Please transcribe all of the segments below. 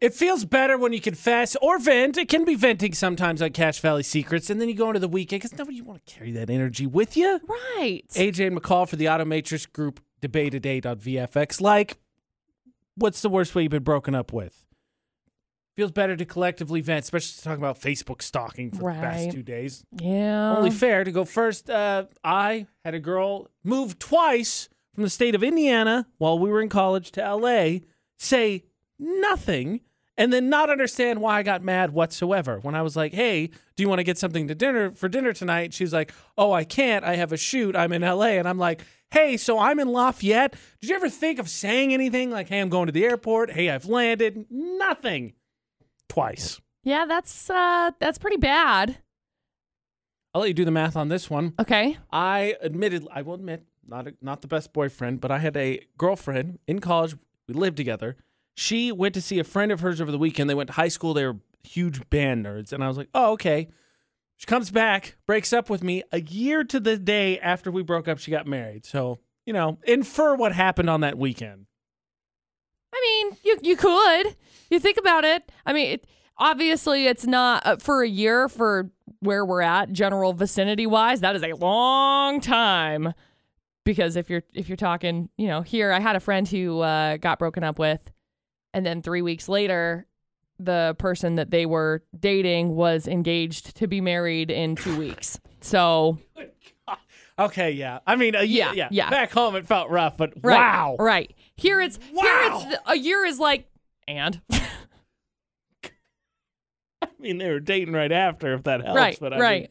It feels better when you confess or vent. It can be venting sometimes on Cache Valley Secrets, and then you go into the weekend because nobody want to carry that energy with you. Right. AJ McCall for the Automatrix Group Debate At 8 on VFX. Like, what's the worst way you've been broken up with? Feels better to collectively vent, especially talking about Facebook stalking for the past two days. yeah. Only fair to go first. Uh, I had a girl move twice from the state of Indiana while we were in college to LA, say nothing, and then not understand why I got mad whatsoever. When I was like, "Hey, do you want to get something to dinner for dinner tonight?" She's like, "Oh, I can't. I have a shoot. I'm in LA." And I'm like, "Hey, so I'm in Lafayette. Did you ever think of saying anything like, "Hey, I'm going to the airport. Hey, I've landed." Nothing. Twice. yeah, that's uh that's pretty bad. I'll let you do the math on this one. Okay. I admitted, I will admit, not a, not the best boyfriend, but I had a girlfriend in college. We lived together. She went to see a friend of hers over the weekend. They went to high school. They were huge band nerds, and I was like, "Oh, okay." She comes back, breaks up with me a year to the day after we broke up. She got married. So you know, infer what happened on that weekend. I mean, you you could. You think about it. I mean, it, obviously, it's not uh, for a year for where we're at, general vicinity wise. That is a long time. Because if you're if you're talking, you know, here I had a friend who uh, got broken up with, and then three weeks later, the person that they were dating was engaged to be married in two weeks. So Okay, yeah. I mean, uh, year, Yeah, yeah, yeah. Back home, it felt rough, but right, wow. right here it's here it's a year is like and I mean, they were dating right after, if that helps. right but I right. Mean,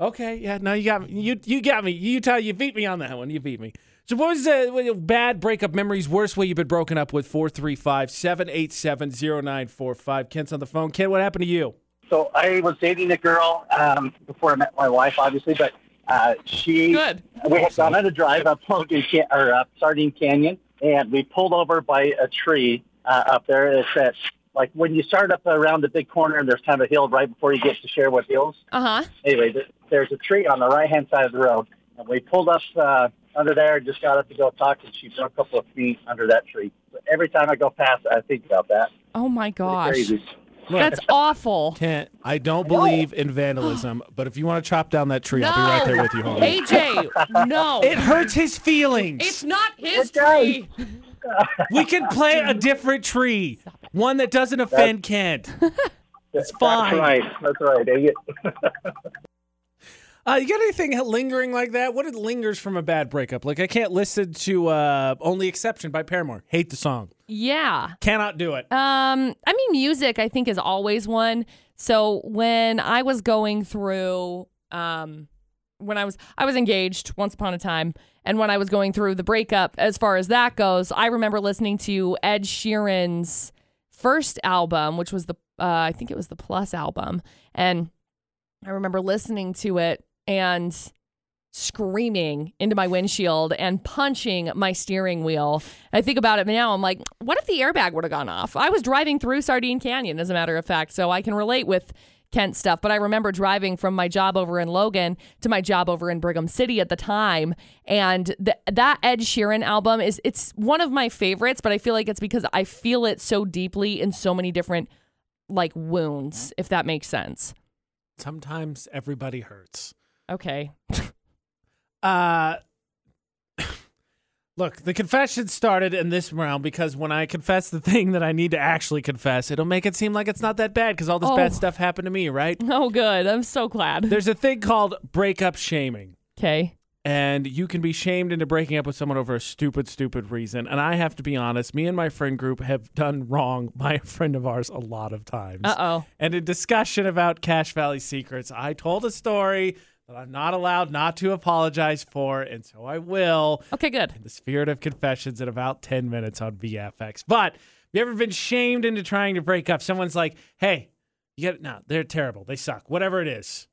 Okay, yeah, no, you got me. You you got me. Utah, you beat me on that one. You beat me. So, what was the bad breakup memories? Worst way you've been broken up with? 435 787 0945. Kent's on the phone. Ken, what happened to you? So I was dating a girl um, before I met my wife, obviously, but uh, she Good. we had gone on a drive up Logan Can- or up Sardine Canyon, and we pulled over by a tree uh, up there. It's at like when you start up around the big corner, and there's kind of a hill right before you get to Sherwood Hills. Uh huh. Anyway, th- there's a tree on the right hand side of the road, and we pulled up uh, under there. Just got up to go talk, and she broke a couple of feet under that tree. So every time I go past, it, I think about that. Oh my Pretty gosh. Look, That's awful. Kent, I don't believe in vandalism, but if you want to chop down that tree, I'll be right there with you, homie. AJ, no. It hurts his feelings. it's not his It does. tree. we can plant a different tree, one that doesn't offend Kent. It's fine. That's right. That's right. Dang it. Uh, you got anything lingering like that? What it lingers from a bad breakup? Like I can't listen to uh, "Only Exception" by Paramore. Hate the song. Yeah. Cannot do it. Um, I mean, music I think is always one. So when I was going through, um, when I was I was engaged once upon a time, and when I was going through the breakup, as far as that goes, I remember listening to Ed Sheeran's first album, which was the uh, I think it was the Plus album, and I remember listening to it and screaming into my windshield and punching my steering wheel. I think about it now. I'm like, what if the airbag would have gone off? I was driving through Sardine Canyon, as a matter of fact, so I can relate with Kent stuff. But I remember driving from my job over in Logan to my job over in Brigham City at the time, and th- that Ed Sheeran album is it's one of my favorites. But I feel like it's because I feel it so deeply in so many different like wounds, if that makes sense. Sometimes everybody hurts. Okay. Uh, look, the confession started in this round because when I confess the thing that I need to actually confess, it'll make it seem like it's not that bad because all this Oh. bad stuff happened to me, right? Oh, good. I'm so glad. There's a thing called breakup shaming. Okay. and you can be shamed into breaking up with someone over a stupid, stupid reason. And I have to be honest, me and my friend group have done wrong by a friend of ours a lot of times. Uh oh. And in discussion about Cache Valley secrets, I told a story that I'm not allowed not to apologize for, and so I will Okay, good. in the spirit of confessions in about 10 minutes on VFX. But have you ever been shamed into trying to break up? Someone's like, hey, you get it? no, they're terrible. They suck. Whatever it is.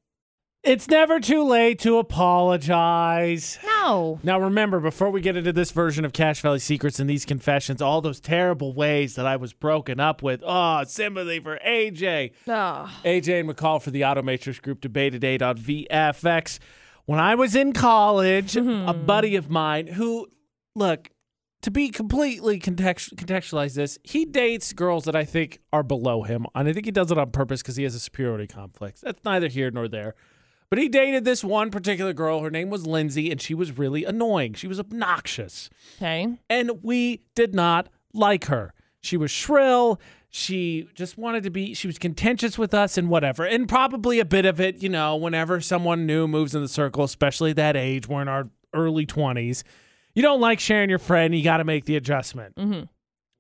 It's never too late to apologize. No. Now, remember, before we get into this version of Cache Valley Secrets and these confessions, all those terrible ways that I was broken up with. Oh, sympathy for AJ. Oh. Ah. AJ and McCall for the Automatrix Group Debate At 8 on VFX. When I was in college, a mm-hmm. buddy of mine who, look, to be completely context- contextualize this, he dates girls that I think are below him, and I think he does it on purpose because he has a superiority complex. That's neither here nor there. But he dated this one particular girl. Her name was Lindsay, and she was really annoying. She was obnoxious Okay. and we did not like her. She was shrill. She just wanted to be, she was contentious with us and whatever. And probably a bit of it, you know, whenever someone new moves in the circle, especially that age, we're in our early 20s, you don't like sharing your friend. You got to make the adjustment. Mhm.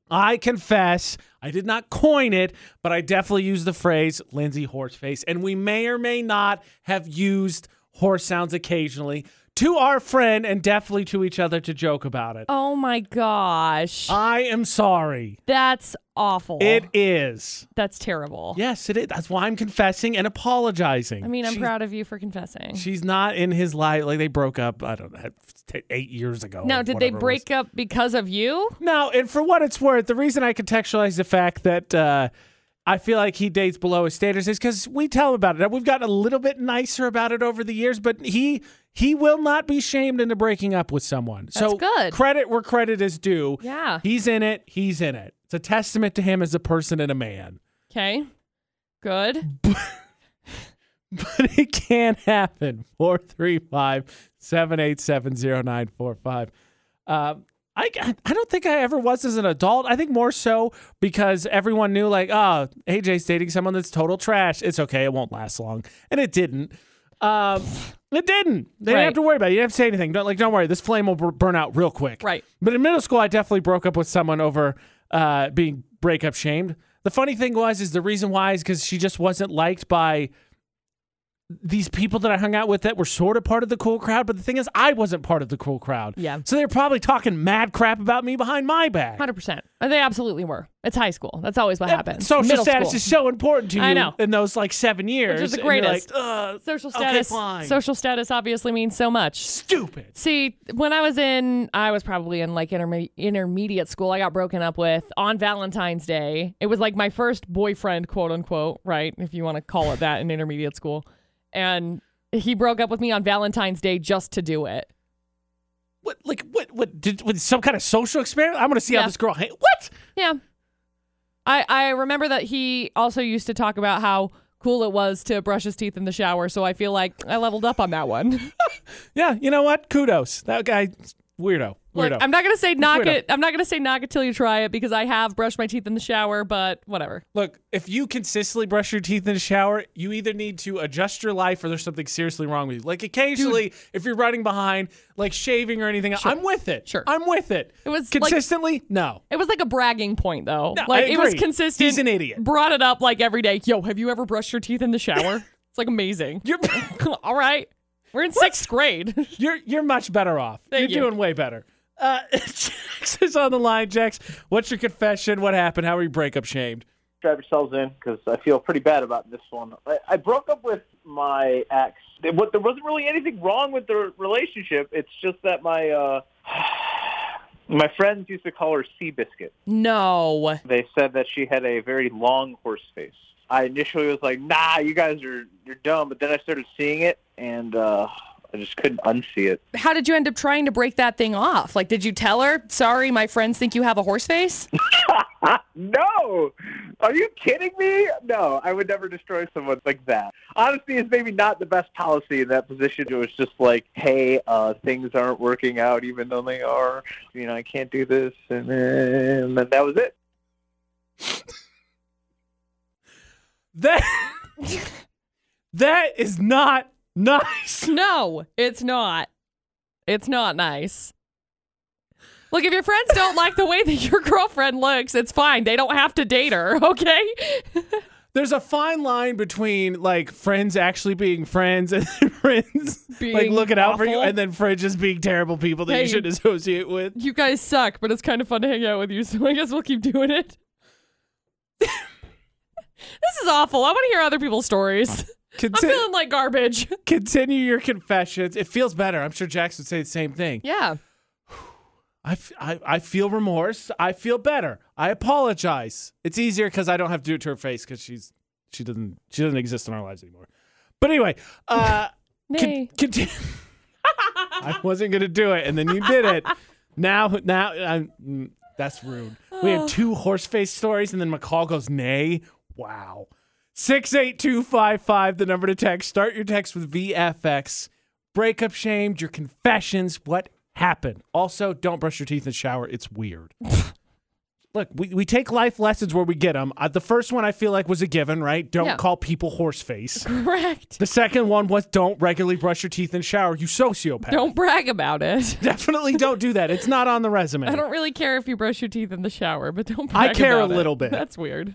I confess, I did not coin it, but I definitely used the phrase Lindsay Horseface. And we may or may not have used horse sounds occasionally to our friend and definitely to each other to joke about it. Oh my gosh. I am sorry. That's awful. It is. That's terrible. Yes, it is. That's why I'm confessing and apologizing. I mean, I'm She- proud of you for confessing. She's not in his life. Like they broke up. I don't know, t- eight years ago. Now, or did they whatever it was. break up because of you? No, and for what it's worth, the reason I contextualize the fact that uh, I feel like he dates below his standards is because we tell him about it. We've gotten a little bit nicer about it over the years, but he he will not be shamed into breaking up with someone. so good. credit where credit is due. Yeah. He's in it. He's in it. It's a testament to him as a person and a man. Okay. Good. But it can happen. 435 787 0945. Um, I, I don't think I ever was as an adult. I think more so because everyone knew, like, oh, AJ's dating someone that's total trash. It's okay. It won't last long. And it didn't. Um, it didn't. They didn't have to worry about it. You didn't have to say anything. Don't, like, don't worry. This flame will bur- burn out real quick. Right. But in middle school, I definitely broke up with someone over uh, being breakup shamed. The funny thing was, is the reason why is because she just wasn't liked by these people that I hung out with that were sort of part of the cool crowd. But the thing is, I wasn't part of the cool crowd. Yeah. So they're probably talking mad crap about me behind my back. 100%. Uh, they absolutely were. It's high school. That's always what happens. Social Middle status school. is so important to you I know. in those like seven years. is the greatest. like, Social okay, status. fine. Social status obviously means so much. stupid. See, when I was in, I was probably in like interme- intermediate school. I got broken up with on Valentine's Day. It was like my first boyfriend, quote unquote, right? If you want to call it that in intermediate school. And he broke up with me on Valentine's Day just to do it. What like what what did some kind of social experiment? I'm gonna see how this girl. Ha- what? Yeah. I I remember that he also used to talk about how cool it was to brush his teeth in the shower. So I feel like I leveled up on that one. Yeah, you know what? Kudos. That guy, weirdo. Look, I'm not gonna say knock it. I'm not gonna say knock it till you try it because I have brushed my teeth in the shower, but whatever. Look, if you consistently brush your teeth in the shower, you either need to adjust your life or there's something seriously wrong with you. Like occasionally, if you're running behind, like shaving or anything, I'm with it. Sure. I'm with it. It was like- consistently, no. It was like a bragging point though. No, like it was consistent. He's an idiot. Brought it up like every day. Yo, have you ever brushed your teeth in the shower? it's like amazing. You're All right. We're in sixth grade. you're you're much better off. Thank you're you. doing way better. Uh, Jax is on the line. Jax, what's your confession? What happened? How were you breakup shamed? Drive yourselves in because I feel pretty bad about this one. I, I broke up with my ex. There, wa- there wasn't really anything wrong with the relationship. It's just that my uh, my friends used to call her Seabiscuit. no. They said that she had a very long horse face. I initially was like, "Nah, you guys are you're dumb," but then I started seeing it, and uh, I just couldn't unsee it. How did you end up trying to break that thing off? Like, did you tell her, sorry, my friends think you have a horse face? no, are you kidding me? No, I would never destroy someone like that. Honestly, it's maybe not the best policy in that position. It was just like, hey, uh, things aren't working out, even though they are. You know, I can't do this, and then, and then that was it. That that is not nice. No, it's not. It's not nice. Look, if your friends don't like the way that your girlfriend looks, it's fine. They don't have to date her, okay? There's a fine line between like friends actually being friends and friends being like looking out for you, and then friends just being terrible people that Hey. you shouldn't associate with. You guys suck, but it's kind of fun to hang out with you, so I guess we'll keep doing it. this is awful. I want to hear other people's stories. I'm feeling like garbage. continue your confessions. It feels better. I'm sure Jax would say the same thing. Yeah. I, f- I, I feel remorse. I feel better. I apologize. It's easier because I don't have to do it to her face because she's she doesn't she doesn't exist in our lives anymore. But anyway, uh, con- Nay. conti- I wasn't gonna do it, and then you did it. Now, now, I'm, mm, that's rude. We had two horse face stories, and then McCall goes, nay. Wow. 68255, the number to text. Start your text with VFX. Breakup shamed, your confessions, what happened. Also, don't brush your teeth in the shower. It's weird. Look, we, we take life lessons where we get them. Uh, the first one I feel like was a given, right? Don't Yeah. call people horse face. Correct. The second one was don't regularly brush your teeth in shower. You sociopath. Don't brag about it. Definitely don't do that. It's not on the resume. I don't really care if you brush your teeth in the shower, but don't I care a about it. little bit. That's weird.